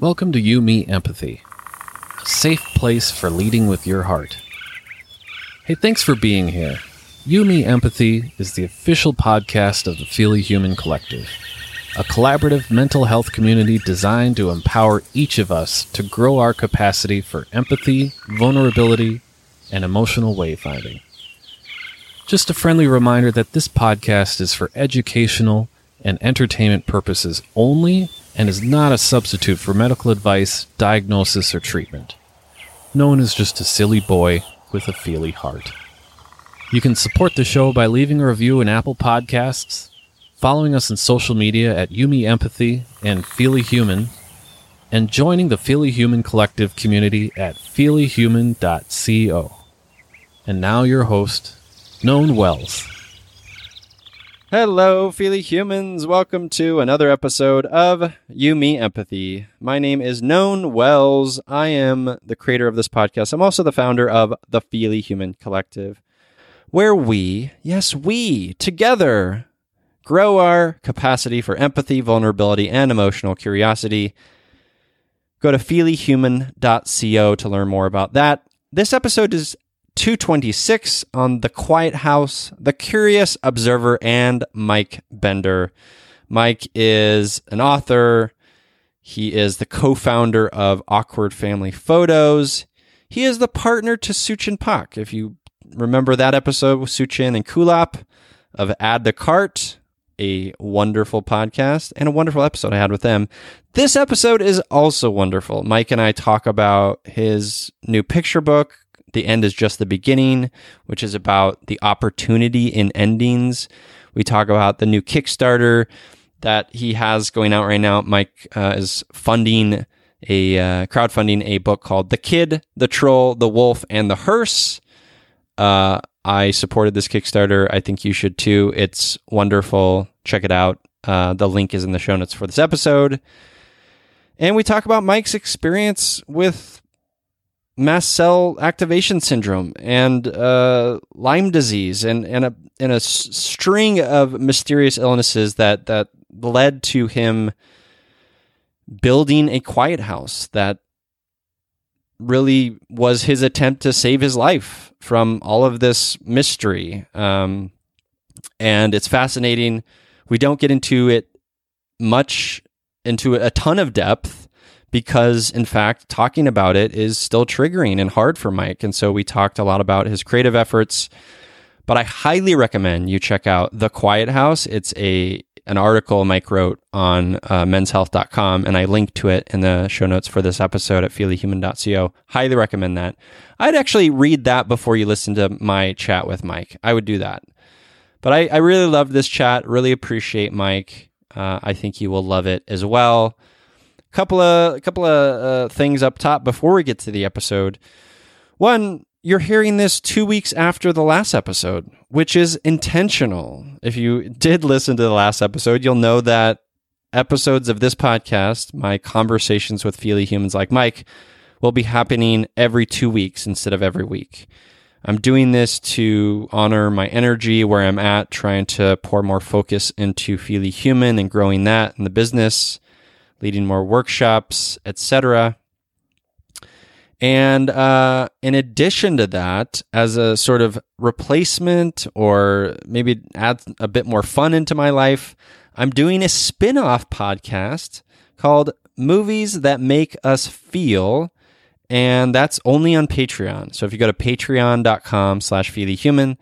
Welcome to You Me Empathy, a safe place for leading with your heart. Hey, thanks for being here. You Me Empathy is the official podcast of the Feely Human Collective, a collaborative mental health community designed to empower each of us to grow our capacity for empathy, vulnerability, and emotional wayfinding. Just a friendly reminder that this podcast is for educational and entertainment purposes only and is not a substitute for medical advice, diagnosis, or treatment. No one is just a silly boy with a feely heart. You can support the show by leaving a review in Apple Podcasts, following us on social media at You Me Empathy and Feely Human, and joining the Feely Human Collective community at feelyhuman.co. And now your host, Known Wells. Hello, Feely humans. Welcome to another episode of You Me Empathy. My name is Known Wells. I am the creator of this podcast. I'm also the founder of the Feely Human Collective, where we, yes, we, together, grow our capacity for empathy, vulnerability, and emotional curiosity. Go to feelyhuman.co to learn more about that. This episode is 226 on The Quiet House, The Curious Observer, and Mike Bender. Mike is an author. He is the co founder of Awkward Family Photos. He is the partner to Suchin Pak. If you remember that episode with Suchin and Kulap of Add to Cart, a wonderful podcast and a wonderful episode I had with them. This episode is also wonderful. Mike and I talk about his new picture book, the End is Just the Beginning, which is about the opportunity in endings. We talk about the new Kickstarter that he has going out right now. Mike uh, is funding a uh, crowdfunding a book called The Kid, the Troll, the Wolf, and the Hearse. Uh, I supported this Kickstarter. I think you should too. It's wonderful. Check it out. Uh, the link is in the show notes for this episode. And we talk about Mike's experience with mast cell activation syndrome and uh, Lyme disease and and a and a string of mysterious illnesses that that led to him building a quiet house that really was his attempt to save his life from all of this mystery. Um, and it's fascinating. We don't get into it much into a ton of depth because in fact talking about it is still triggering and hard for Mike. And so we talked a lot about his creative efforts. But I highly recommend you check out The Quiet House. It's a an article Mike wrote on uh, menshealth.com and I linked to it in the show notes for this episode at feelyhuman.co highly recommend that. I'd actually read that before you listen to my chat with Mike. I would do that. But I, I really loved this chat. Really appreciate Mike. Uh, I think you will love it as well couple of couple of uh, things up top before we get to the episode. One, you're hearing this two weeks after the last episode, which is intentional. If you did listen to the last episode, you'll know that episodes of this podcast, my conversations with Feely humans like Mike, will be happening every two weeks instead of every week. I'm doing this to honor my energy where I'm at, trying to pour more focus into Feely Human and growing that in the business leading more workshops, etc. And uh, in addition to that, as a sort of replacement or maybe add a bit more fun into my life, I'm doing a spin off podcast called Movies That Make Us Feel. And that's only on Patreon. So if you go to patreon.com slash feelyhuman,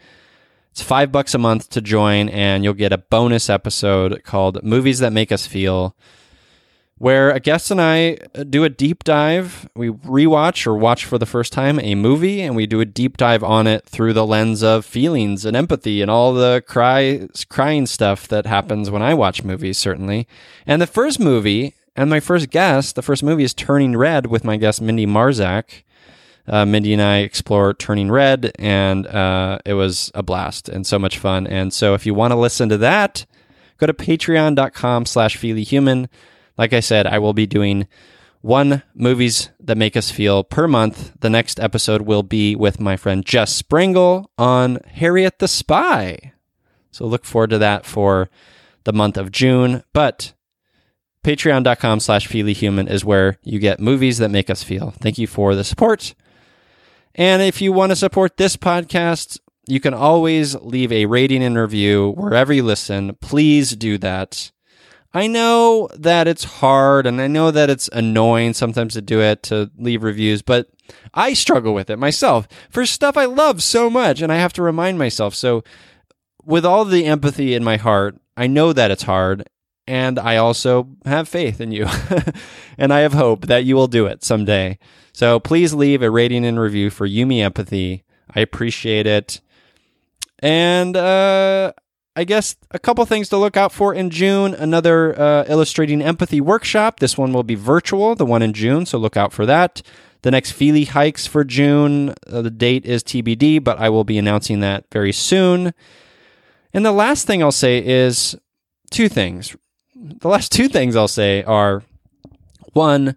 it's five bucks a month to join, and you'll get a bonus episode called Movies That Make Us Feel where a guest and I do a deep dive. We rewatch or watch for the first time a movie, and we do a deep dive on it through the lens of feelings and empathy and all the cry, crying stuff that happens when I watch movies, certainly. And the first movie, and my first guest, the first movie is Turning Red with my guest Mindy Marzak. Uh, Mindy and I explore Turning Red, and uh, it was a blast and so much fun. And so, if you want to listen to that, go to patreon.com/slash feelyhuman. Like I said, I will be doing one movies that make us feel per month. The next episode will be with my friend Jess Springle on Harriet the Spy. So look forward to that for the month of June. But Patreon.com slash feelyhuman is where you get movies that make us feel. Thank you for the support. And if you want to support this podcast, you can always leave a rating and review wherever you listen. Please do that. I know that it's hard and I know that it's annoying sometimes to do it, to leave reviews, but I struggle with it myself for stuff I love so much and I have to remind myself. So, with all the empathy in my heart, I know that it's hard and I also have faith in you. and I have hope that you will do it someday. So please leave a rating and review for You Me Empathy. I appreciate it. And uh, I guess a couple things to look out for in June. Another uh, illustrating empathy workshop. This one will be virtual, the one in June, so look out for that. The next Feely hikes for June, uh, the date is TBD, but I will be announcing that very soon. And the last thing I'll say is two things. The last two things I'll say are one,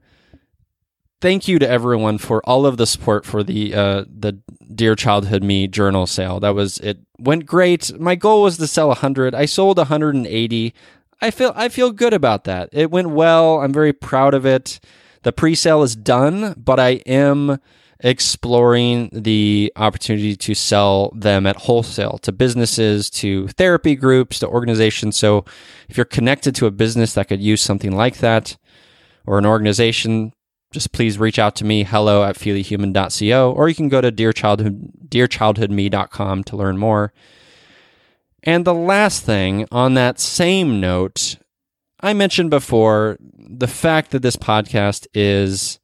thank you to everyone for all of the support for the uh, the Dear Childhood Me journal sale. That was it went great. My goal was to sell 100. I sold 180. I feel I feel good about that. It went well. I'm very proud of it. The pre-sale is done, but I am exploring the opportunity to sell them at wholesale to businesses, to therapy groups, to organizations. So if you're connected to a business that could use something like that or an organization, just please reach out to me, hello at feelyhuman.co, or you can go to dearchildhood, dearchildhoodme.com to learn more. And the last thing on that same note, I mentioned before the fact that this podcast is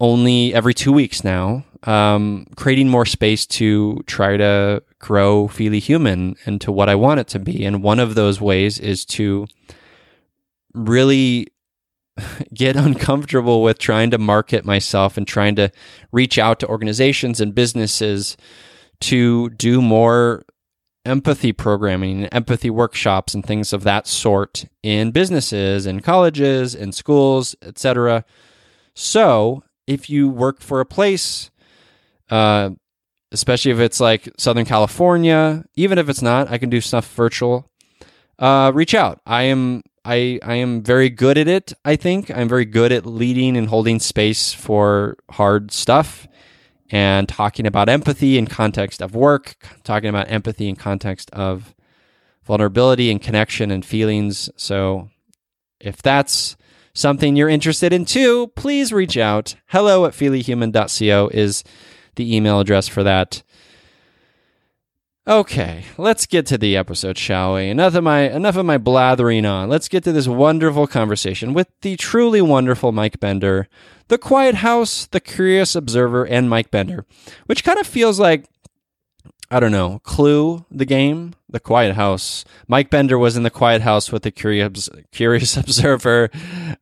only every two weeks now, um, creating more space to try to grow Feely Human into what I want it to be. And one of those ways is to really get uncomfortable with trying to market myself and trying to reach out to organizations and businesses to do more empathy programming, and empathy workshops and things of that sort in businesses and colleges and schools, etc. So, if you work for a place, uh, especially if it's like Southern California, even if it's not, I can do stuff virtual. Uh, reach out. I am I I am very good at it. I think I'm very good at leading and holding space for hard stuff and talking about empathy in context of work, talking about empathy in context of vulnerability and connection and feelings. So if that's something you're interested in too, please reach out. Hello at feelyhuman.co is the email address for that. Okay, let's get to the episode, shall we? Enough of my enough of my blathering on. Let's get to this wonderful conversation with the truly wonderful Mike Bender, the Quiet House, the Curious Observer, and Mike Bender, which kind of feels like I don't know, Clue, the game, The Quiet House. Mike Bender was in The Quiet House with the Curious, curious Observer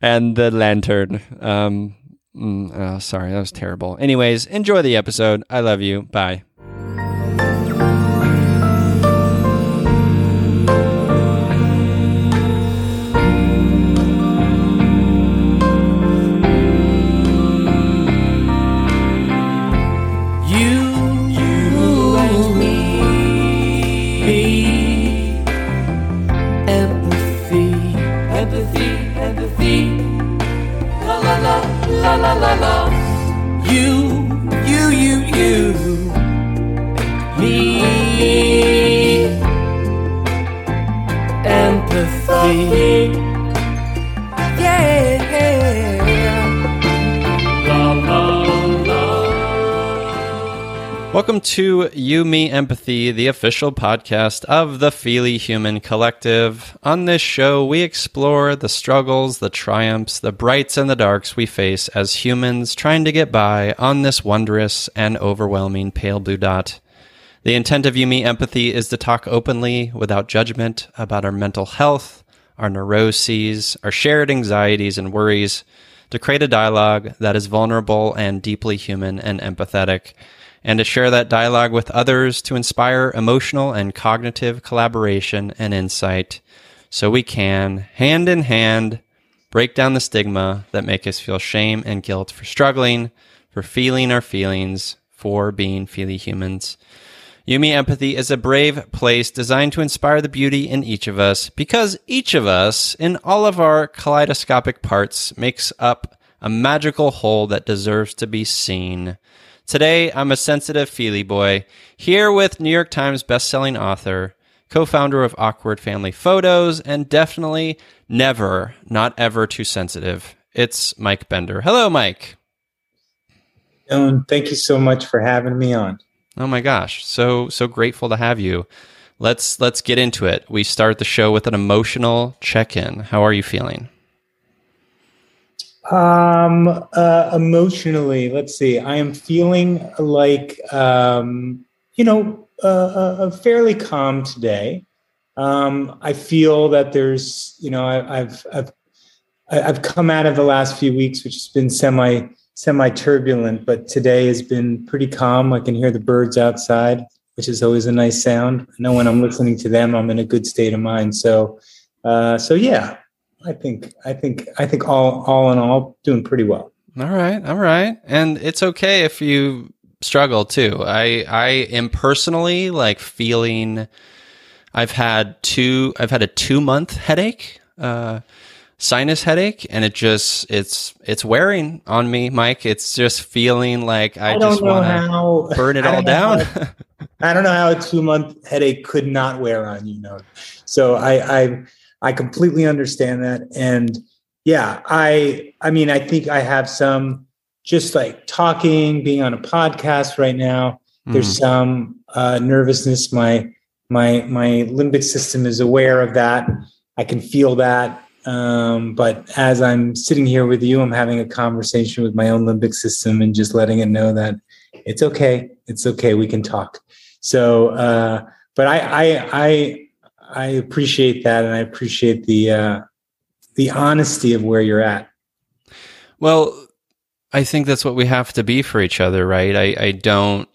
and the Lantern. Um, oh, sorry, that was terrible. Anyways, enjoy the episode. I love you. Bye. la la la la. You Welcome to You, Me, Empathy, the official podcast of the Feely Human Collective. On this show, we explore the struggles, the triumphs, the brights, and the darks we face as humans trying to get by on this wondrous and overwhelming pale blue dot. The intent of You, Me, Empathy is to talk openly, without judgment, about our mental health, our neuroses, our shared anxieties and worries, to create a dialogue that is vulnerable and deeply human and empathetic and to share that dialogue with others to inspire emotional and cognitive collaboration and insight so we can, hand in hand, break down the stigma that make us feel shame and guilt for struggling, for feeling our feelings, for being feely humans. You Me Empathy is a brave place designed to inspire the beauty in each of us because each of us, in all of our kaleidoscopic parts, makes up a magical whole that deserves to be seen. Today, I'm a sensitive feely boy here with New York Times bestselling author, co-founder of Awkward Family Photos, and definitely never, not ever too sensitive. It's Mike Bender. Hello, Mike. Dylan, thank you so much for having me on. Oh my gosh, so so grateful to have you. Let's let's get into it. We start the show with an emotional check-in. How are you feeling? Um, uh, emotionally, let's see. I am feeling like um, you know, uh, uh, fairly calm today. Um, I feel that there's, you know, I, I've I've I've come out of the last few weeks, which has been semi semi turbulent, but today has been pretty calm. I can hear the birds outside, which is always a nice sound. I know when I'm listening to them, I'm in a good state of mind. So, uh, so yeah, I think I think I think all all in all, doing pretty well. All right, all right, and it's okay if you struggle too. I I am personally like feeling. I've had two. I've had a two month headache. Uh, sinus headache and it just it's it's wearing on me mike it's just feeling like i, I just want to burn it all down how, i don't know how a two month headache could not wear on you know so i i i completely understand that and yeah i i mean i think i have some just like talking being on a podcast right now there's mm. some uh, nervousness my my my limbic system is aware of that i can feel that um, but as I'm sitting here with you, I'm having a conversation with my own limbic system and just letting it know that it's okay. It's okay. We can talk. So, uh, but I, I, I, I appreciate that, and I appreciate the uh, the honesty of where you're at. Well, I think that's what we have to be for each other, right? I, I don't,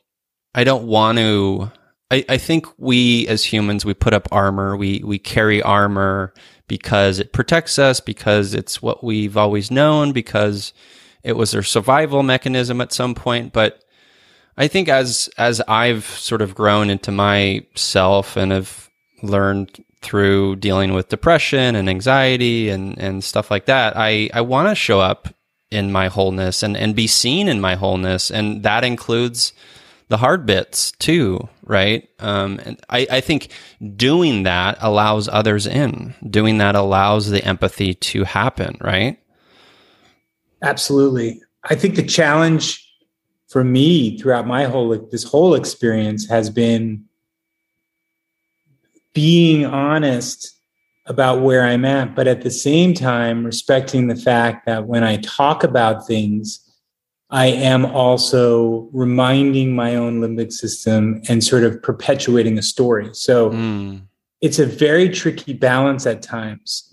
I don't want to. I, I think we as humans we put up armor. We we carry armor because it protects us, because it's what we've always known, because it was their survival mechanism at some point. But I think as as I've sort of grown into myself and have learned through dealing with depression and anxiety and, and stuff like that, I, I want to show up in my wholeness and, and be seen in my wholeness. And that includes the hard bits too, right? Um, and I, I think doing that allows others in. Doing that allows the empathy to happen, right? Absolutely. I think the challenge for me throughout my whole this whole experience has been being honest about where I'm at, but at the same time respecting the fact that when I talk about things I am also reminding my own limbic system and sort of perpetuating a story. So mm. it's a very tricky balance at times.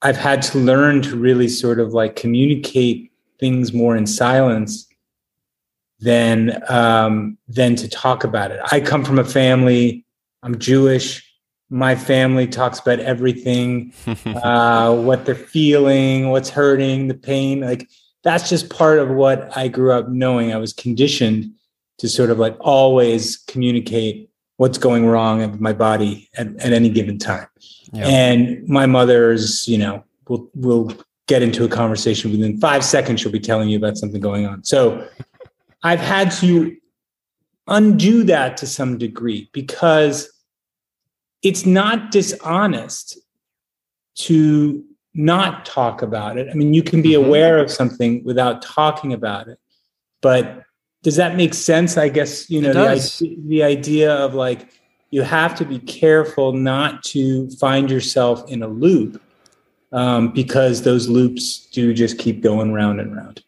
I've had to learn to really sort of like communicate things more in silence than um, than to talk about it. I come from a family. I'm Jewish. My family talks about everything, uh, what they're feeling, what's hurting, the pain. Like that's just part of what I grew up knowing. I was conditioned to sort of like always communicate what's going wrong in my body at, at any given time. Yep. And my mother's, you know, will will get into a conversation within five seconds. She'll be telling you about something going on. So I've had to undo that to some degree because it's not dishonest to not talk about it. I mean, you can be mm-hmm. aware of something without talking about it. But does that make sense? I guess, you know, the, the idea of like, you have to be careful not to find yourself in a loop um, because those loops do just keep going round and round.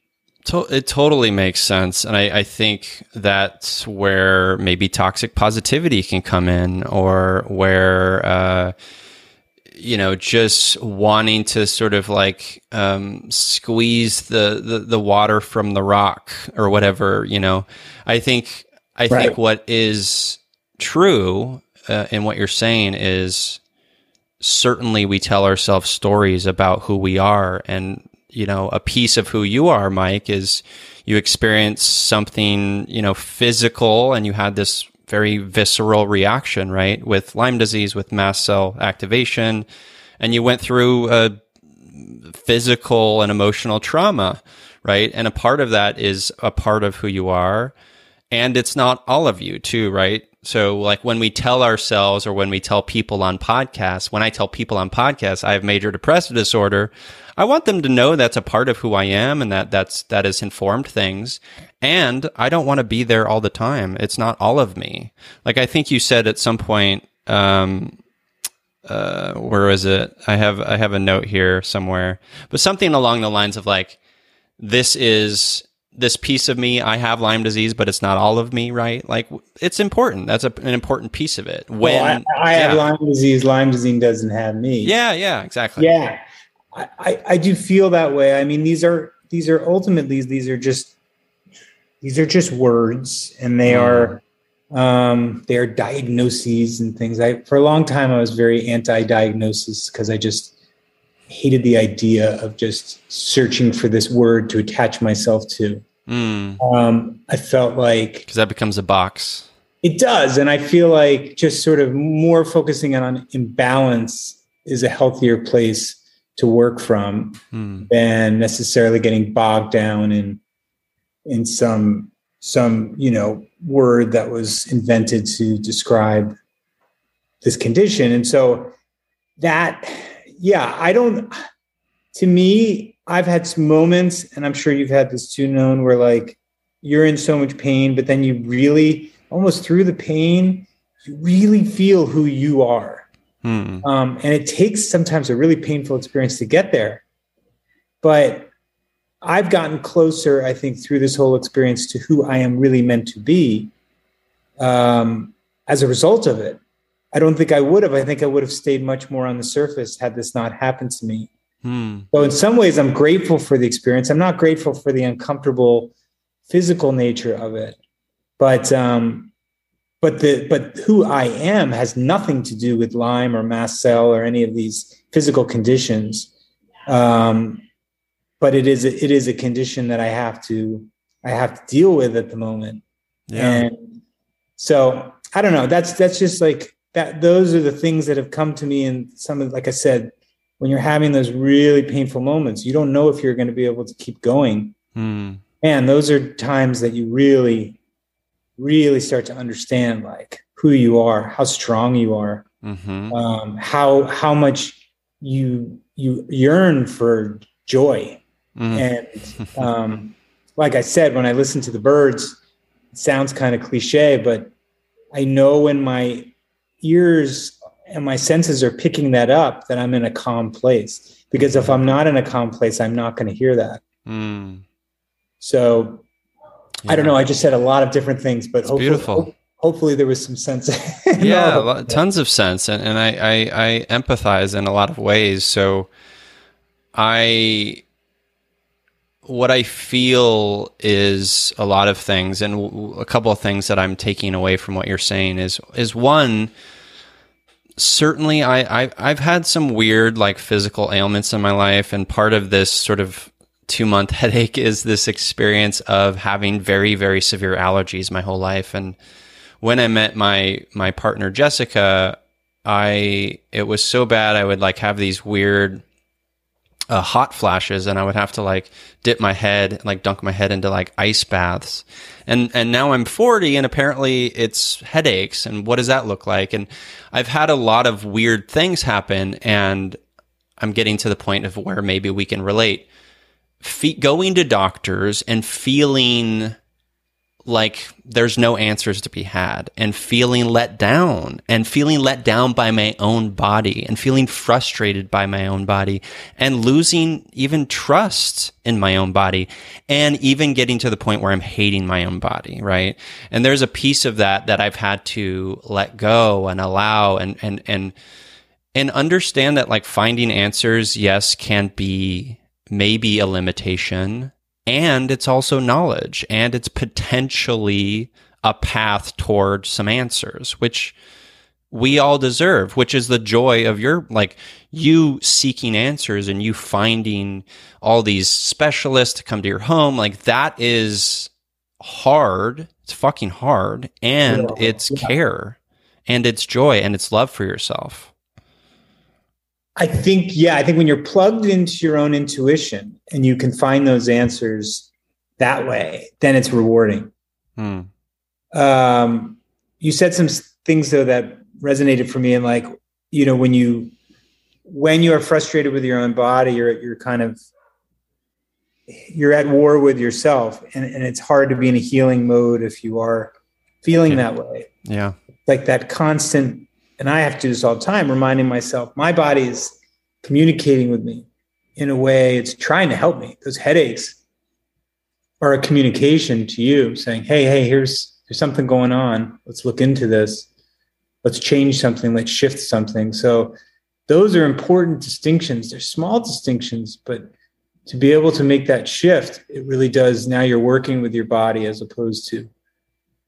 It totally makes sense. And I, I, think that's where maybe toxic positivity can come in or where, uh, you know, just wanting to sort of like um, squeeze the, the, the water from the rock or whatever. You know, I think I right. think what is true uh, in what you're saying is certainly we tell ourselves stories about who we are, and you know, a piece of who you are, Mike, is you experience something you know physical, and you had this very visceral reaction, right? With Lyme disease, with mast cell activation, and you went through a physical and emotional trauma, right? And a part of that is a part of who you are. And it's not all of you, too, right? So, like when we tell ourselves or when we tell people on podcasts, when I tell people on podcasts I have major depressive disorder, I want them to know that's a part of who I am and that that's that has informed things. And I don't want to be there all the time. It's not all of me. Like I think you said at some point, um, uh, where was it? I have I have a note here somewhere, but something along the lines of like, this is this piece of me. I have Lyme disease, but it's not all of me, right? Like it's important. That's a, an important piece of it. When well, I, I yeah. have Lyme disease, Lyme disease doesn't have me. Yeah, yeah, exactly. Yeah, I, I, I do feel that way. I mean, these are these are ultimately these are just these are just words, and they mm. are um, they are diagnoses and things. I for a long time I was very anti-diagnosis because I just hated the idea of just searching for this word to attach myself to. Mm. Um, I felt like because that becomes a box. It does, and I feel like just sort of more focusing on imbalance is a healthier place to work from mm. than necessarily getting bogged down in in some some you know word that was invented to describe this condition and so that yeah i don't to me i've had some moments and i'm sure you've had this too known where like you're in so much pain but then you really almost through the pain you really feel who you are Hmm. Um, and it takes sometimes a really painful experience to get there. But I've gotten closer, I think, through this whole experience to who I am really meant to be um, as a result of it. I don't think I would have. I think I would have stayed much more on the surface had this not happened to me. Hmm. So, in some ways, I'm grateful for the experience. I'm not grateful for the uncomfortable physical nature of it, but um, but the but who I am has nothing to do with Lyme or mast cell or any of these physical conditions. Um, but it is a, it is a condition that I have to I have to deal with at the moment. Yeah. And so I don't know. That's that's just like that. Those are the things that have come to me. And some of, like I said, when you're having those really painful moments, you don't know if you're going to be able to keep going. And those are times that you really really start to understand like who you are, how strong you are, mm-hmm. um, how how much you you yearn for joy. Mm. And um, like I said, when I listen to the birds, it sounds kind of cliche, but I know when my ears and my senses are picking that up that I'm in a calm place. Because if I'm not in a calm place, I'm not going to hear that. Mm. So yeah. I don't know. I just said a lot of different things, but hopefully, beautiful. hopefully there was some sense. yeah, lot, tons of sense, and, and I, I I empathize in a lot of ways. So I what I feel is a lot of things, and a couple of things that I'm taking away from what you're saying is is one. Certainly, I, I I've had some weird like physical ailments in my life, and part of this sort of two month headache is this experience of having very very severe allergies my whole life. And when i met my my partner jessica i it was so bad i would like have these weird uh, hot flashes and i would have to like dip my head like dunk my head into like ice baths. And and now i'm 40 and apparently it's headaches and what does that look like? And i've had a lot of weird things happen and i'm getting to the point of where maybe we can relate fe- going to doctors and feeling like there's no answers to be had and feeling let down and feeling let down by my own body and feeling frustrated by my own body and losing even trust in my own body and even getting to the point where I'm hating my own body, right? And there's a piece of that that I've had to let go and allow and and and and understand that like finding answers yes can be maybe a limitation and it's also knowledge and it's potentially a path toward some answers which we all deserve which is the joy of your like you seeking answers and you finding all these specialists to come to your home like that is hard It's fucking hard and Yeah. it's Yeah. care and it's joy and it's love for yourself. I think, yeah, I think when you're plugged into your own intuition and you can find those answers that way, then it's rewarding. Hmm. Um, you said some things though that resonated for me, and like, you know, when you when you are frustrated with your own body, you're you're kind of you're at war with yourself, and, and it's hard to be in a healing mode if you are feeling Yeah. that way. Yeah. like that constant and i have to do this all the time reminding myself my body is communicating with me in a way it's trying to help me. Those headaches are a communication to you saying hey hey here's there's something going on. Let's look into this. Let's change something. Let's shift something. So those are important distinctions. They're small distinctions but to be able to make that shift it really does now you're working with your body as opposed to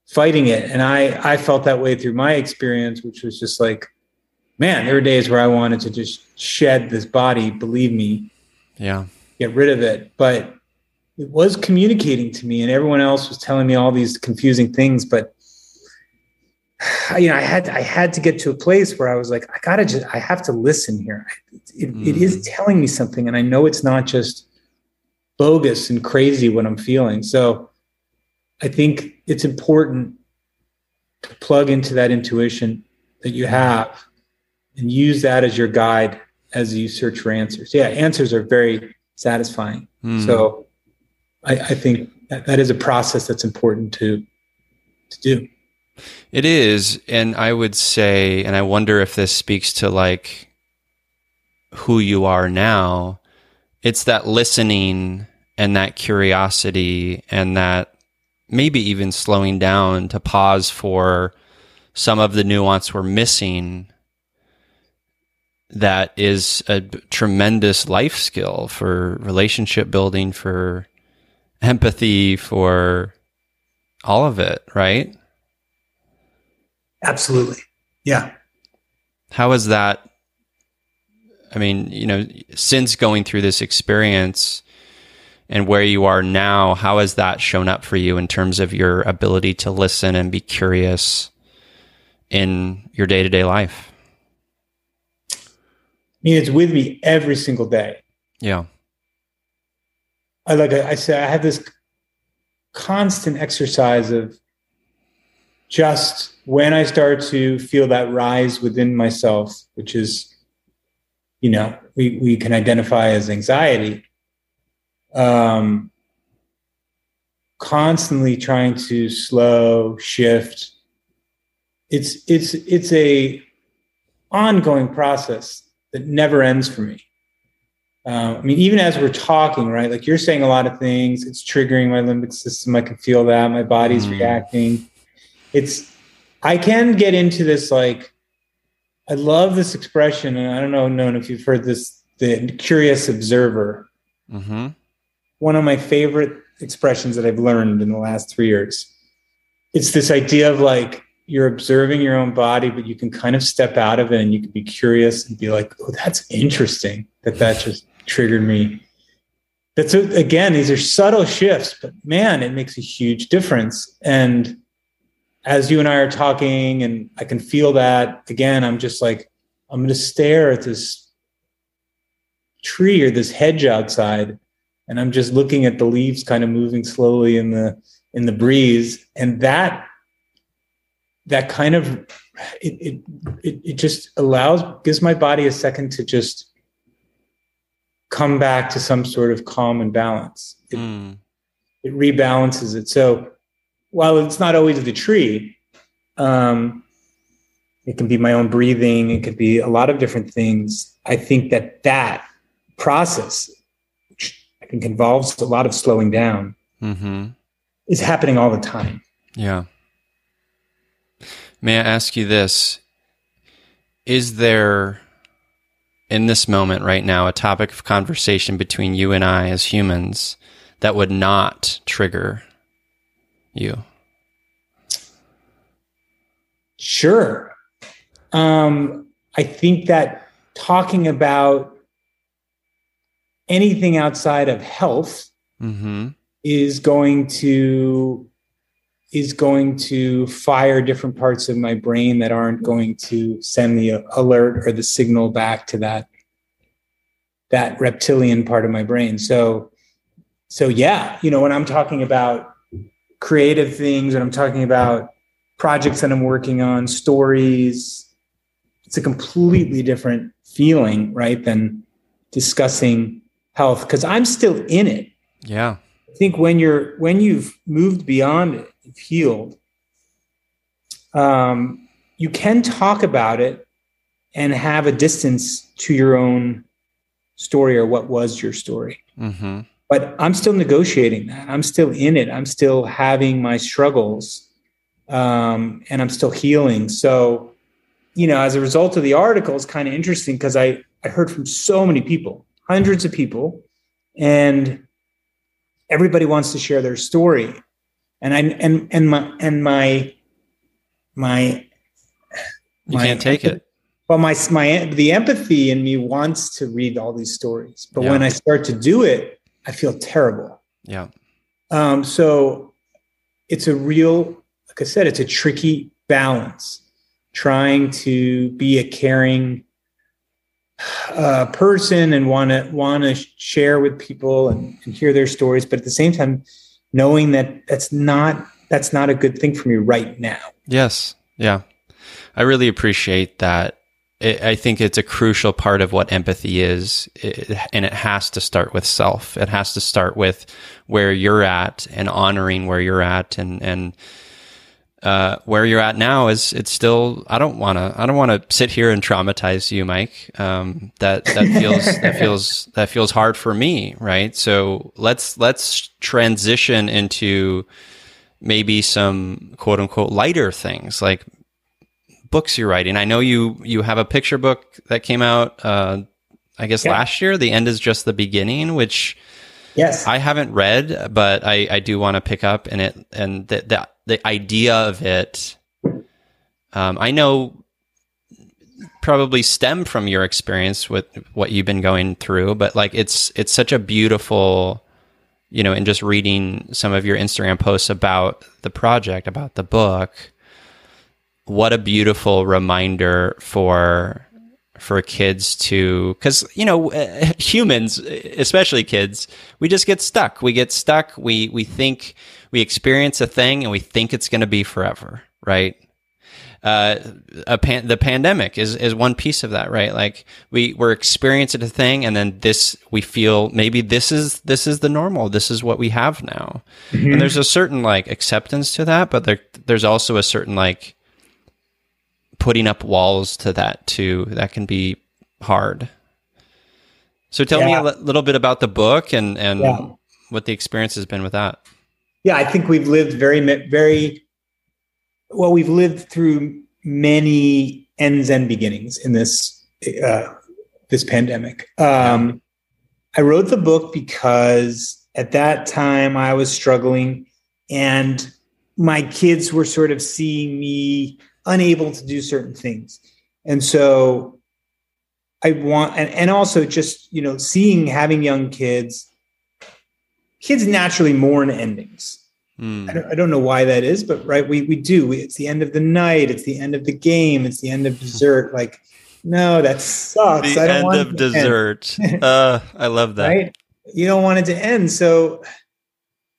fighting it. And i i felt that way through my experience which was just like man there were days where i wanted to just shed this body believe me Yeah. get rid of it. But it was communicating to me and everyone else was telling me all these confusing things. But you know i had i had to get to a place where i was like i gotta just i have to listen here. It, it is mm. telling me something and i know it's not just bogus and crazy what i'm feeling. So i think it's important to plug into that intuition that you have and use that as your guide as you search for answers yeah answers are very satisfying Hmm. so I, I think that, that is a process that's important to to do. It is. And I would say, and I wonder if this speaks to like who you are now. It's that listening and that curiosity and that maybe even slowing down to pause for some of the nuance we're missing that is a tremendous life skill for relationship building, for empathy, for all of it, right? Absolutely. Yeah. How is that? I mean, you know, since going through this experience and where you are now, how has that shown up for you in terms of your ability to listen and be curious in your day to day life? I mean, it's with me every single day. Yeah. I like I, I say I have this constant exercise of just when I start to feel that rise within myself, which is, you know, we, we can identify as anxiety. Um, constantly trying to slow, shift. It's it's it's a ongoing process that never ends for me. Uh, I mean, even as we're talking, right? Like you're saying a lot of things. It's triggering my limbic system. I can feel that my body's Mm. reacting. It's I can get into this like I love this expression, and I don't know, know if you've heard this. The curious observer, Mm-hmm. One of my favorite expressions that I've learned in the last three years. It's this idea of like you're observing your own body, but you can kind of step out of it and you can be curious and be like, oh, that's interesting that that just triggered me. That's a, again, these are subtle shifts, but man, it makes a huge difference. And as you and I are talking, and I can feel that again, I'm just like, I'm going to stare at this tree or this hedge outside and I'm just looking at the leaves kind of moving slowly in the in the breeze, and that that kind of it it it, it just allows gives my body a second to just come back to some sort of calm and balance. It, Mm. it rebalances it. So while it's not always the tree, um, it can be my own breathing. It could be a lot of different things. I think that that process, I think involves a lot of slowing down, Mm-hmm. is happening all the time. Yeah. May I ask you this? Is there, in this moment right now, a topic of conversation between you and I as humans that would not trigger you? Sure. Um, I think that talking about anything outside of health Mm-hmm. is going to is going to fire different parts of my brain that aren't going to send the alert or the signal back to that that reptilian part of my brain so so yeah you know when i'm talking about creative things when i'm talking about projects that i'm working on stories it's a completely different feeling right than discussing health because i'm still in it yeah i think when you're when you've moved beyond it you've healed um, you can talk about it and have a distance to your own story or what was your story. Mm-hmm. But I'm still negotiating that. I'm still in it. I'm still having my struggles, um, and I'm still healing. So, you know, as a result of the article, it's kind of interesting because I I heard from so many people, hundreds of people, and everybody wants to share their story, and I and and my and my my you can't take it. Well my my the empathy in me wants to read all these stories. But yeah. when i start to do it i feel terrible. Yeah. Um, so it's a real like i said it's a tricky balance. Trying to be a caring uh, person and want to want to share with people and, and hear their stories but at the same time knowing that that's not that's not a good thing for me right now. Yes. Yeah. I really appreciate that. I think it's a crucial part of what empathy is, and it has to start with self. It has to start with where you're at and honoring where you're at, and and uh, where you're at now is it's still. I don't want to. I don't want to sit here and traumatize you, Mike. Um, that that feels that feels that feels hard for me, right? So let's let's transition into maybe some quote unquote lighter things like books you're writing. I know you you have a picture book that came out uh, I guess yeah. last year. The end is just the beginning, which yes I haven't read, but I, I do want to pick up and it and that the, the idea of it. Um, I know probably stem from your experience with what you've been going through, but like it's it's such a beautiful you know, and just reading some of your Instagram posts about the project, about the book, what a beautiful reminder for for kids to because you know humans especially kids we just get stuck we get stuck we we think we experience a thing and we think it's going to be forever right uh, a pan- the pandemic is is one piece of that, right? Like we we're experiencing a thing, and then this we feel maybe this is this is the normal. This is what we have now, mm-hmm. and there's a certain like acceptance to that, but there there's also a certain like putting up walls to that too. That can be hard. So tell yeah. me a l- little bit about the book and and yeah. what the experience has been with that. Yeah, I think we've lived very very well. We've lived through many ends and beginnings in this uh, this pandemic. Um. I wrote the book because at that time I was struggling, and my kids were sort of seeing me unable to do certain things. And so I want, and, and also just, you know, seeing having young kids, kids naturally mourn endings. Mm. I, don't, I, don't, know why that is, but right, we, we do. We, it's the end of the night. It's the end of the game. It's the end of dessert. Like, no, that sucks. The end of dessert. uh, I love that. Right? You don't want it to end. So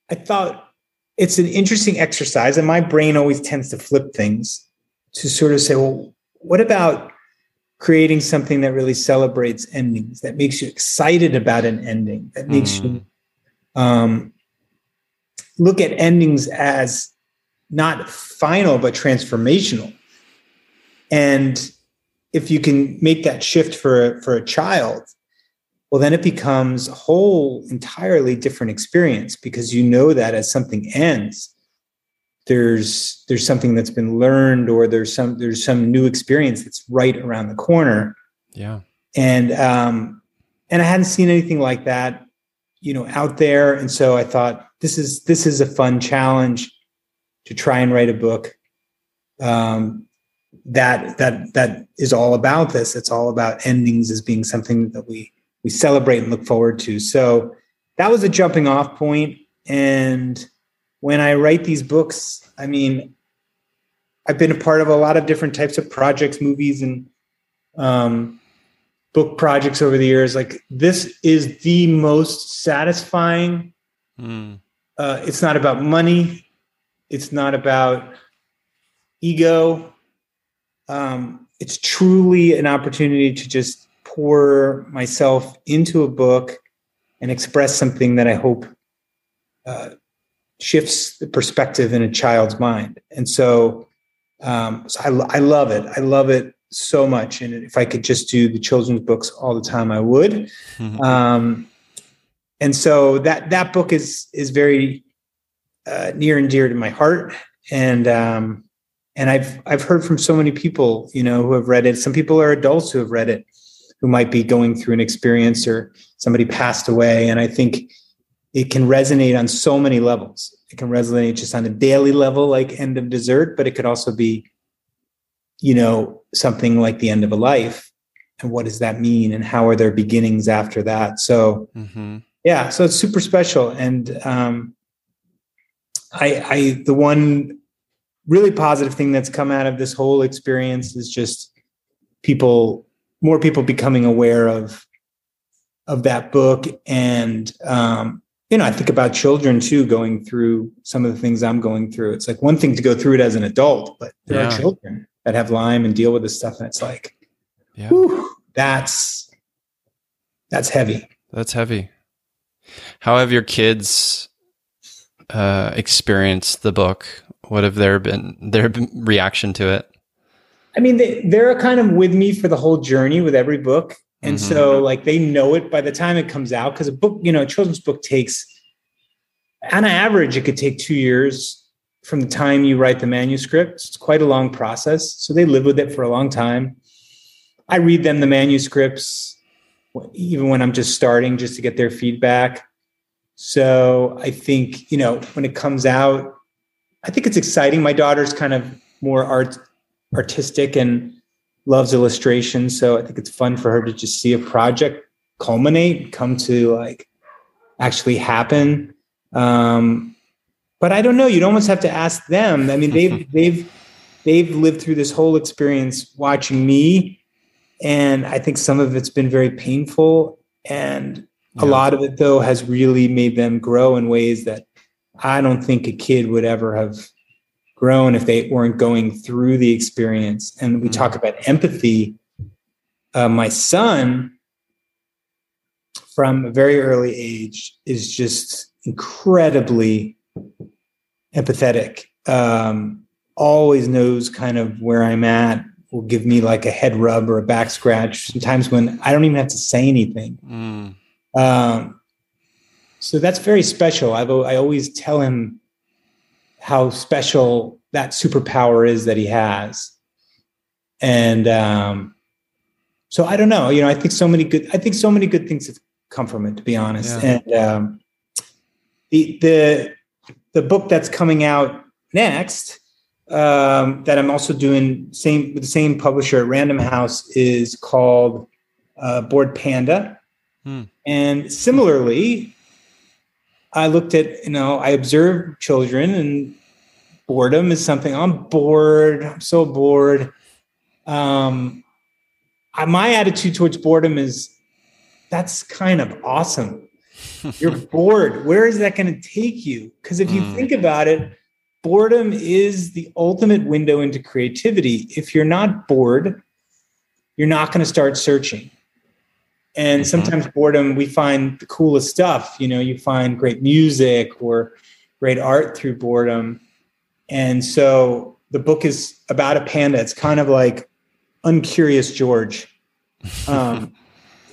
I thought it's an interesting exercise, and my brain always tends to flip things to sort of say, well, what about creating something that really celebrates endings, that makes you excited about an ending, that makes mm. you um, look at endings as not final but transformational. And if you can make that shift for for a child, well, then it becomes a whole entirely different experience because you know that as something ends, there's there's something that's been learned or there's some there's some new experience that's right around the corner yeah and um and i hadn't seen anything like that you know out there. And so i thought this is this is a fun challenge to try and write a book um that that that is all about this. It's all about endings as being something that we we celebrate and look forward to. So that was a jumping off point. And when I write these books, I mean, I've been a part of a lot of different types of projects, movies, and um, book projects over the years. Like this is the most satisfying. Mm. Uh, it's not about money. It's not about ego. Um, it's truly an opportunity to just pour myself into a book and express something that I hope uh, shifts the perspective in a child's mind. And so, um, so I, I love it. I love it so much. And if I could just do the children's books all the time, I would. Mm-hmm. Um, and so that that book is is very uh, near and dear to my heart. And um, and I've I've heard from so many people, you know, who have read it. Some people are adults who have read it, who might be going through an experience or somebody passed away. And I think it can resonate on so many levels. It can resonate just on a daily level, like end of dessert, but it could also be, you know, something like the end of a life. And what does that mean? And how are there beginnings after that? So, mm-hmm. yeah, so it's super special. And um, I, I, the one really positive thing that's come out of this whole experience is just people, more people becoming aware of of that book and um, you know, I think about children too going through some of the things I'm going through. It's like one thing to go through it as an adult, but there yeah. are children that have Lyme and deal with this stuff, and it's like, yeah. Whew, that's that's heavy. That's heavy. How have your kids uh, experienced the book? What have there been their reaction to it? I mean, they, they're kind of with me for the whole journey with every book. And mm-hmm. so like they know it by the time it comes out because a book, you know, a children's book takes on average it could take 2 years from the time you write the manuscript. It's quite a long process. So they live with it for a long time. I read them the manuscripts even when I'm just starting just to get their feedback. So I think, you know, when it comes out, I think it's exciting. My daughter's kind of more art artistic and loves illustration. So I think it's fun for her to just see a project culminate, come to like actually happen. Um, but I don't know. You'd almost have to ask them. I mean, they've they've they've lived through this whole experience watching me, and I think some of it's been very painful, and yeah. a lot of it though has really made them grow in ways that I don't think a kid would ever have grown if they weren't going through the experience. And we mm-hmm. talk about empathy. Uh, my son, from a very early age, is just incredibly empathetic. Um, always knows kind of where I'm at. Will give me like a head rub or a back scratch. Sometimes when I don't even have to say anything. Mm. Um, so that's very special. I've I always tell him how special that superpower is that he has. And um, so I don't know. You know, I think so many good. I think so many good things have come from it. To be honest, yeah. and um, the the the book that's coming out next um, that I'm also doing same with the same publisher at Random House is called uh, Bored Panda, hmm. and similarly, I looked at, you know, I observed children and boredom is something I'm bored. I'm so bored. Um, I, my attitude towards boredom is that's kind of awesome. You're bored. Where is that going to take you? Because if you mm. think about it, boredom is the ultimate window into creativity. If you're not bored, you're not going to start searching. And mm-hmm. sometimes boredom, we find the coolest stuff. You know, you find great music or great art through boredom. And so the book is about a panda. It's kind of like uncurious George, um,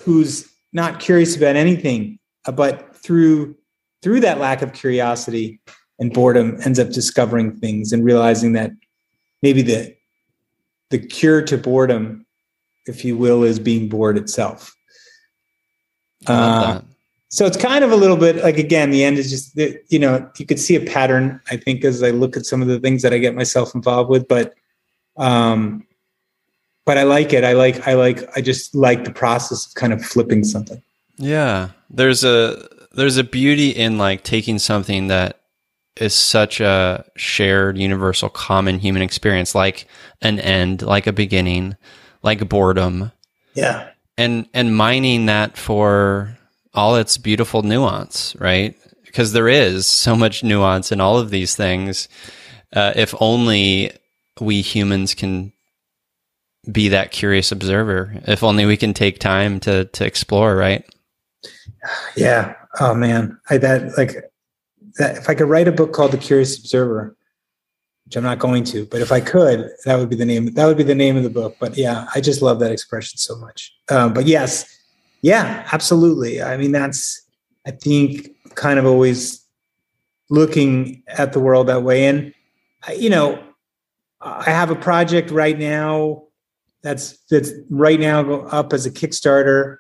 who's not curious about anything, but through through that lack of curiosity and boredom, ends up discovering things and realizing that maybe the the cure to boredom, if you will, is being bored itself. Uh, so it's kind of a little bit like again, the end is just you know you could see a pattern. I think as I look at some of the things that I get myself involved with, but um, but I like it. I like I like I just like the process of kind of flipping something. Yeah, there's a there's a beauty in like taking something that is such a shared, universal, common human experience, like an end, like a beginning, like boredom. Yeah. And and mining that for all its beautiful nuance, right? Because there is so much nuance in all of these things. Uh, if only we humans can be that curious observer. If only we can take time to to explore, right? Yeah. Oh man, I that like that. If I could write a book called The Curious Observer, which I'm not going to, but if I could, that would be the name. That would be the name of the book. But yeah, I just love that expression so much. Um, but yes, yeah, absolutely. I mean, that's I think kind of always looking at the world that way, and you know, I have a project right now that's that's right now up as a Kickstarter.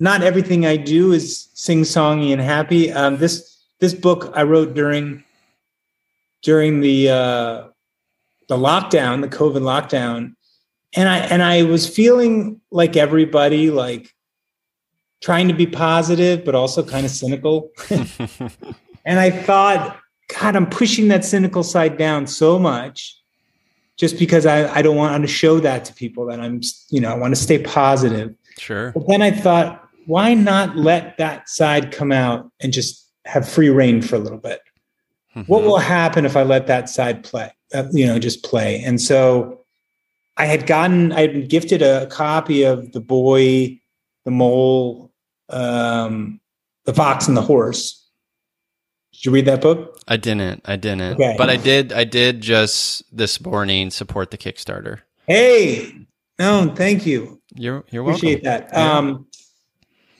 Not everything I do is sing songy and happy. Um, this this book I wrote during during the uh, the lockdown, the COVID lockdown, and I and I was feeling like everybody, like trying to be positive, but also kind of cynical. and I thought, God, I'm pushing that cynical side down so much just because I, I don't want to show that to people that I'm, you know, I want to stay positive. Sure. But then I thought, why not let that side come out and just have free reign for a little bit? Mm-hmm. What will happen if I let that side play, uh, you know, just play? And so I had gotten, I had been gifted a copy of The Boy, The Mole, um, The Fox and the Horse did you read that book? I didn't. I didn't. Okay. But I did. I did just this morning support the Kickstarter. Hey, no, thank you. You're you're Appreciate welcome. that. Yeah. Um,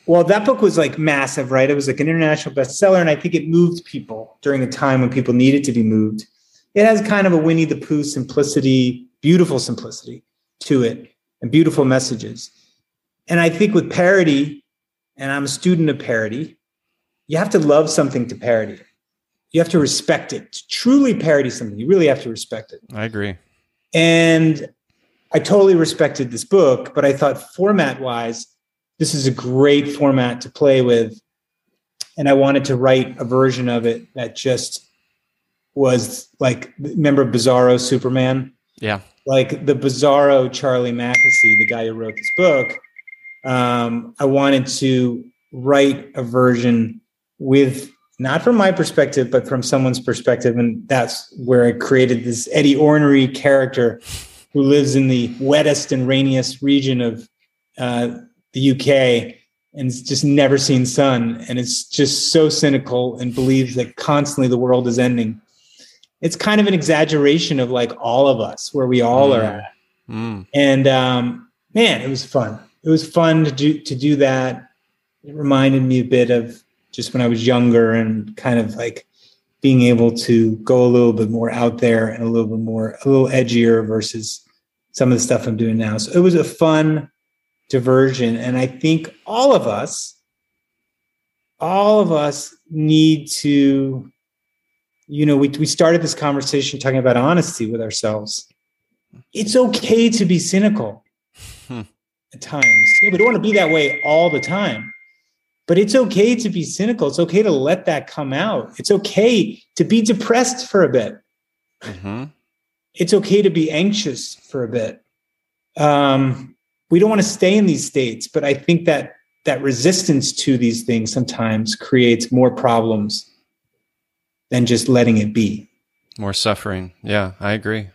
well, that book was like massive, right? It was like an international bestseller, and I think it moved people during a time when people needed to be moved. It has kind of a Winnie the Pooh simplicity, beautiful simplicity to it, and beautiful messages. And I think with parody, and I'm a student of parody, you have to love something to parody. You have to respect it. To truly parody something, you really have to respect it. I agree. And I totally respected this book, but I thought format wise, this is a great format to play with. And I wanted to write a version of it that just was like, remember Bizarro Superman? Yeah. Like the Bizarro Charlie Mackesy, the guy who wrote this book. Um, I wanted to write a version with not from my perspective, but from someone's perspective. And that's where I created this Eddie Ornery character who lives in the wettest and rainiest region of uh, the UK and just never seen sun. And it's just so cynical and believes that constantly the world is ending. It's kind of an exaggeration of like all of us, where we all mm. are at. Mm. And um, man, it was fun. It was fun to do to do that. It reminded me a bit of just when I was younger and kind of like being able to go a little bit more out there and a little bit more, a little edgier versus some of the stuff I'm doing now. So it was a fun diversion. And I think all of us, all of us need to, you know, we, we started this conversation talking about honesty with ourselves. It's okay to be cynical hmm. at times. Yeah, we don't want to be that way all the time. But it's okay to be cynical. It's okay to let that come out. It's okay to be depressed for a bit. Mm-hmm. It's okay to be anxious for a bit. Um, we don't want to stay in these states, but I think that that resistance to these things sometimes creates more problems than just letting it be. More suffering. Yeah, I agree.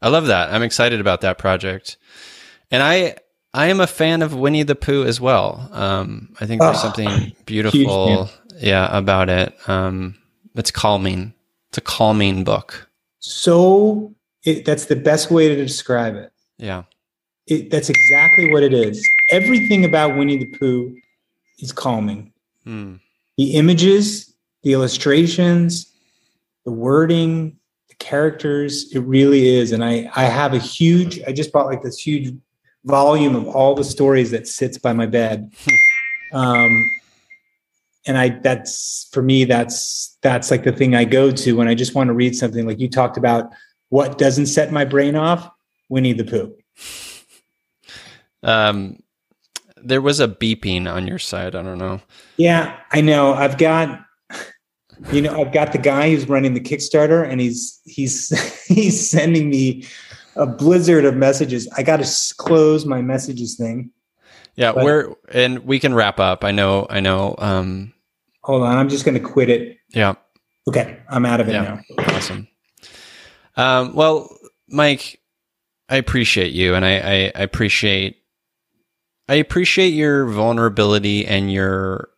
I love that. I'm excited about that project. And I I am a fan of Winnie the Pooh as well. Um, I think there's oh, something beautiful, yeah, about it. Um, it's calming. It's a calming book. So it, that's the best way to describe it. Yeah, it, that's exactly what it is. Everything about Winnie the Pooh is calming. Hmm. The images, the illustrations, the wording, the characters, it really is. And I, I have a huge. I just bought like this huge volume of all the stories that sits by my bed. um, and I that's for me that's that's like the thing I go to when I just want to read something like you talked about what doesn't set my brain off Winnie the Pooh. Um there was a beeping on your side, I don't know. Yeah, I know. I've got you know, I've got the guy who's running the Kickstarter, and he's he's he's sending me a blizzard of messages. I got to close my messages thing. Yeah, but, we're and we can wrap up. I know. I know. Um, hold on, I'm just going to quit it. Yeah. Okay, I'm out of it yeah. now. Awesome. Um, well, Mike, I appreciate you, and I, I, I appreciate I appreciate your vulnerability and your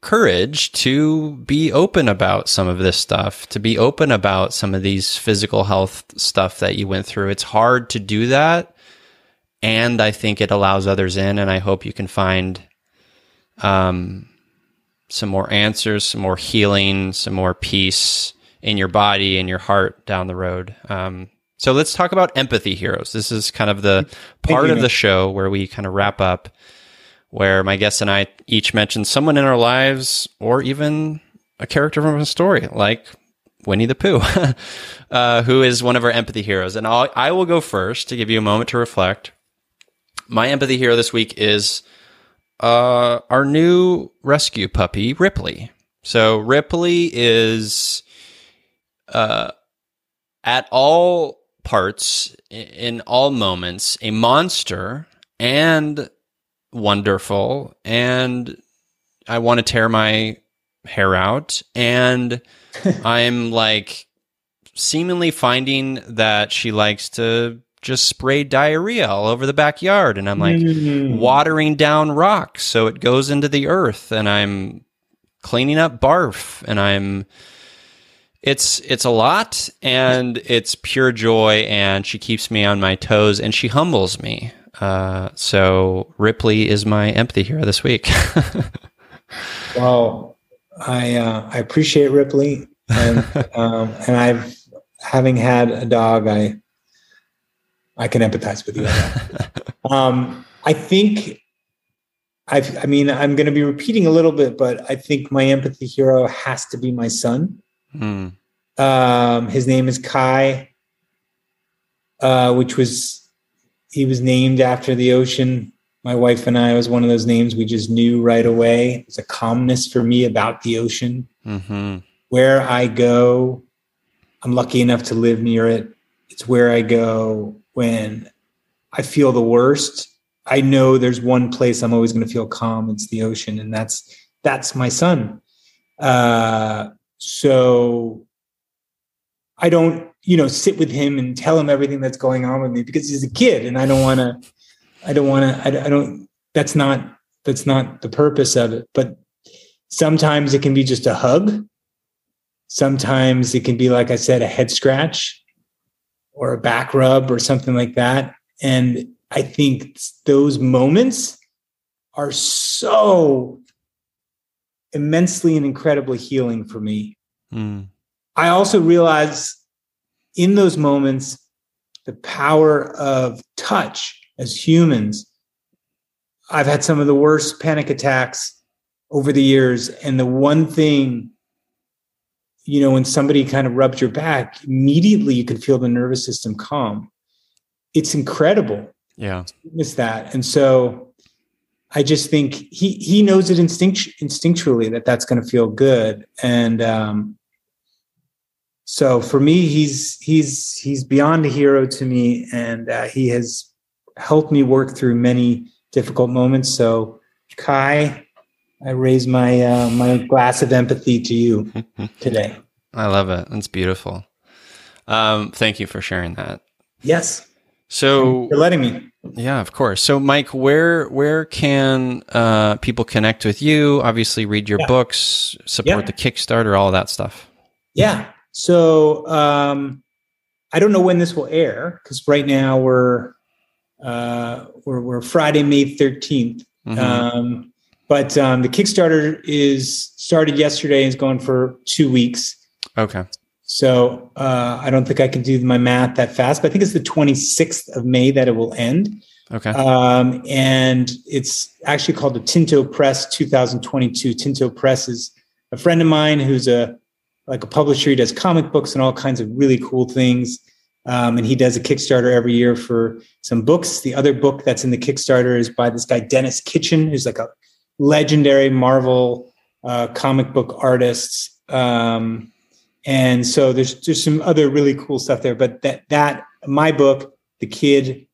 courage to be open about some of this stuff, to be open about some of these physical health stuff that you went through. It's hard to do that. And I think it allows others in. And I hope you can find um, some more answers, some more healing, some more peace in your body and your heart down the road. Um, so let's talk about empathy heroes. This is kind of the part of the show where we kind of wrap up where my guests and I each mention someone in our lives or even a character from a story, like Winnie the Pooh, uh, who is one of our empathy heroes. And I'll, I will go first to give you a moment to reflect. My empathy hero this week is uh, our new rescue puppy, Ripley. So Ripley is uh, at all parts, in all moments, a monster and wonderful and I want to tear my hair out and I'm like seemingly finding that she likes to just spray diarrhea all over the backyard and I'm like mm. watering down rocks so it goes into the earth and I'm cleaning up barf and I'm it's it's a lot and it's pure joy and she keeps me on my toes and she humbles me uh, so Ripley is my empathy hero this week. well, I uh, I appreciate Ripley, and um, and I've having had a dog, I I can empathize with you. um, I think I I mean I'm going to be repeating a little bit, but I think my empathy hero has to be my son. Mm. Um, his name is Kai, uh, which was he was named after the ocean. My wife and I was one of those names we just knew right away. It's a calmness for me about the ocean. Mm-hmm. Where I go, I'm lucky enough to live near it. It's where I go when I feel the worst. I know there's one place I'm always going to feel calm. It's the ocean, and that's that's my son. Uh, so I don't you know sit with him and tell him everything that's going on with me because he's a kid and i don't want to i don't want to I, I, don't that's not that's not the purpose of it. But sometimes it can be just a hug. Sometimes it can be like i said a head scratch or a back rub or something like that. And i think those moments are so immensely and incredibly healing for me mm. i also realize in those moments, the power of touch as humans. I've had some of the worst panic attacks over the years. And the one thing, you know, when somebody kind of rubs your back, immediately you can feel the nervous system calm. It's incredible. Yeah. Miss that. And so I just think he he knows it instinct instinctually that that's going to feel good. And um, so for me he's he's he's beyond a hero to me and uh, he has helped me work through many difficult moments. So kai i raise my uh, my glass of empathy to you today. I love it. That's beautiful. Um, thank you for sharing that. Yes so you're letting me yeah of course so mike where where can uh, people connect with you obviously read your yeah. books support yeah. the kickstarter all that stuff yeah so um, I don't know when this will air because right now we're uh, we're, we're Friday, May 13th. Mm-hmm. Um, but um, the Kickstarter is started yesterday and is going for two weeks. Okay. So uh, I don't think I can do my math that fast, but I think it's the 26th of May that it will end. Okay. Um, and it's actually called the Tinto Press 2022. Tinto Press is a friend of mine who's a like a publisher. He does comic books and all kinds of really cool things. Um, and he does a Kickstarter every year for some books. The other book that's in the Kickstarter is by this guy Denis Kitchen, who's like a legendary Marvel uh, comic book artist. Um, and so there's there's some other really cool stuff there. But that that my book, the kid,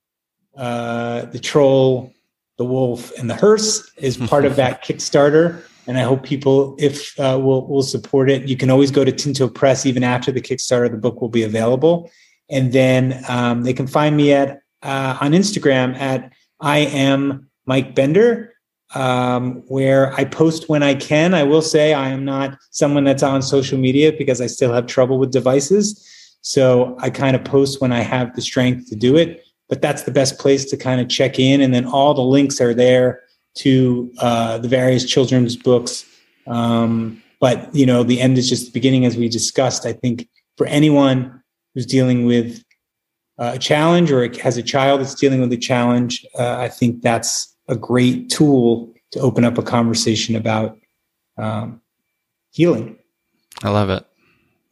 uh, the troll, the wolf, and the hearse is part of that Kickstarter. And I hope people, if uh, will will support it. You can always go to Tinto Press even after the Kickstarter. The book will be available, and then um, they can find me at uh, on Instagram at I am Mike Bender um, where I post when I can. I will say I am not someone that's on social media because I still have trouble with devices. So I kind of post when I have the strength to do it. But that's the best place to kind of check in. And then all the links are there to uh, the various children's books. Um, but you know, the end is just the beginning, as we discussed. I think for anyone who's dealing with uh, a challenge or has a child that's dealing with a challenge, uh, I think that's a great tool to open up a conversation about um, healing. I love it.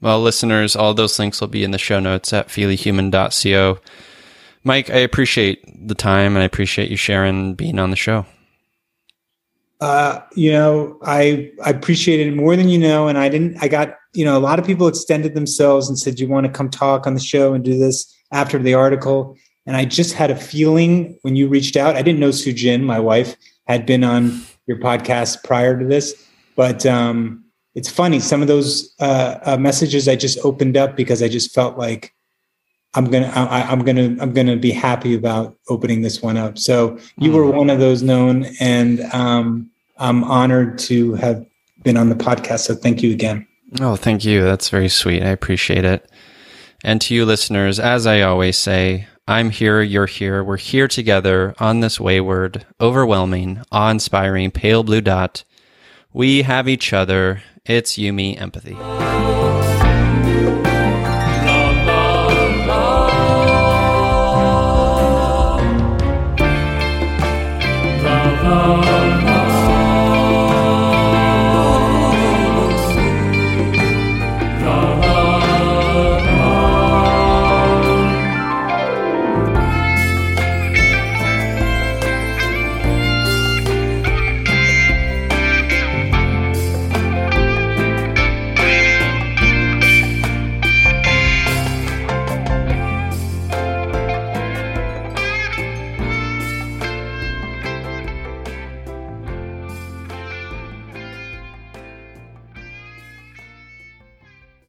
Well, listeners, all those links will be in the show notes at feelyhuman.co. Mike, I appreciate the time and I appreciate you sharing being on the show. Uh, you know, I I appreciated it more than you know, and I didn't. I got you know a lot of people extended themselves and said, "You want to come talk on the show and do this after the article?" And I just had a feeling when you reached out. I didn't know Sujin, my wife, had been on your podcast prior to this, but um, it's funny. Some of those uh, uh, messages I just opened up because I just felt like I'm gonna, I, am gonna, I'm gonna be happy about opening this one up. So you were mm. one of those known, and um, I'm honored to have been on the podcast. So thank you again. Oh, thank you. That's very sweet. I appreciate it. And to you listeners, as I always say, I'm here, you're here, we're here together on this wayward, overwhelming, awe inspiring pale blue dot. We have each other. It's you, me, empathy.